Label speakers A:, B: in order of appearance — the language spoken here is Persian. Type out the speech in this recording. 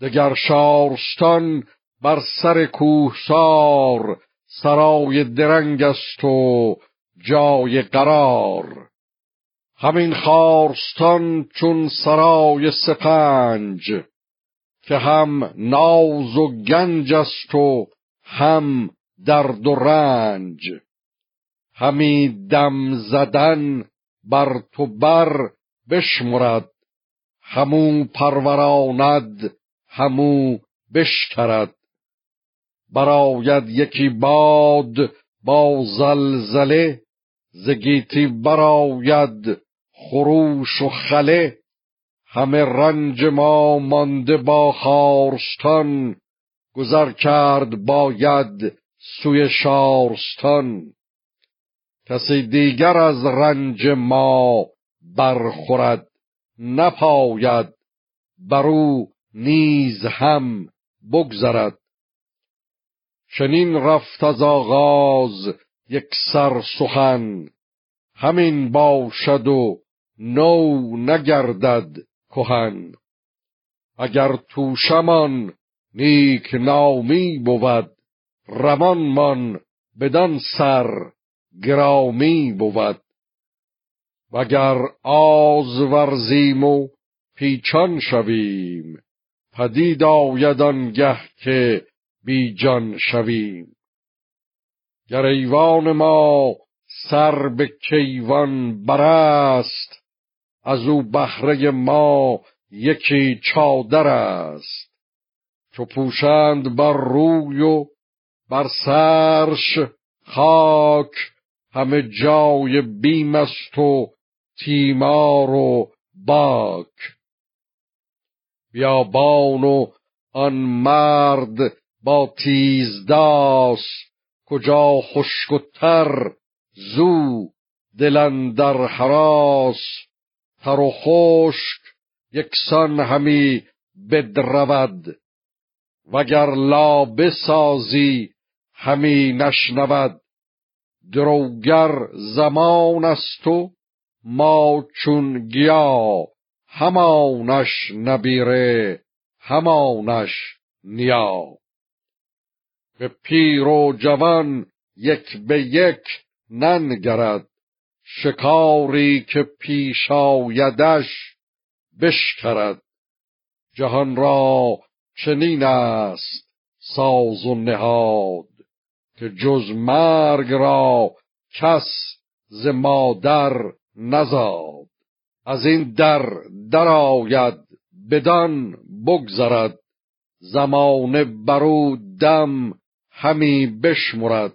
A: دگر شارستان بر سر کوهسار سرای درنگ است و جای قرار. همین خارستان چون سرای سپنج که هم ناز و گنج است و هم درد و رنج. همی دم زدن بر تو بر بشمرد همو پروراند همو بشکرد. براید یکی باد با زلزله زگیتی براید خروش و خله. همه رنج ما مانده با خارستان گذر کرد باید سوی شارستان. کسی دیگر از رنج ما برخورد نپاید برو نیز هم بگذرد. چنین رفت از آغاز یک سر سخن. همین باشد و نو نگردد کهن. اگر توشمان نیک نامی بود روانمان بدان سر گرامی بود. وگر آز ورزیم و پیچان شویم پدید آید آنگه که بیجان شویم. گر ایوان ما سر به کیوان برست از او بهره ما یکی چادر است. چو پوشند بر روی و بر سرش خاک همه جای بیم است و تیمار و باک. بیابان و آن مرد با تیز داس کجا خشک و تر زو دلن در حراس. تر و خشک یکسان همی بدرود وگر لا بسازی همی نشنود. دروگر زمان است و ما چون گیا همانش نبیره همانش نیا به پیر و جوان یک به یک ننگرد شکاری که پیش آیدش بشکرد. جهان را چنین است ساز و نهاد که جز مرگ را کس ز مادر نزاد. از این در درآید بدان بگذرد زمانه برو دم همی بشمرد.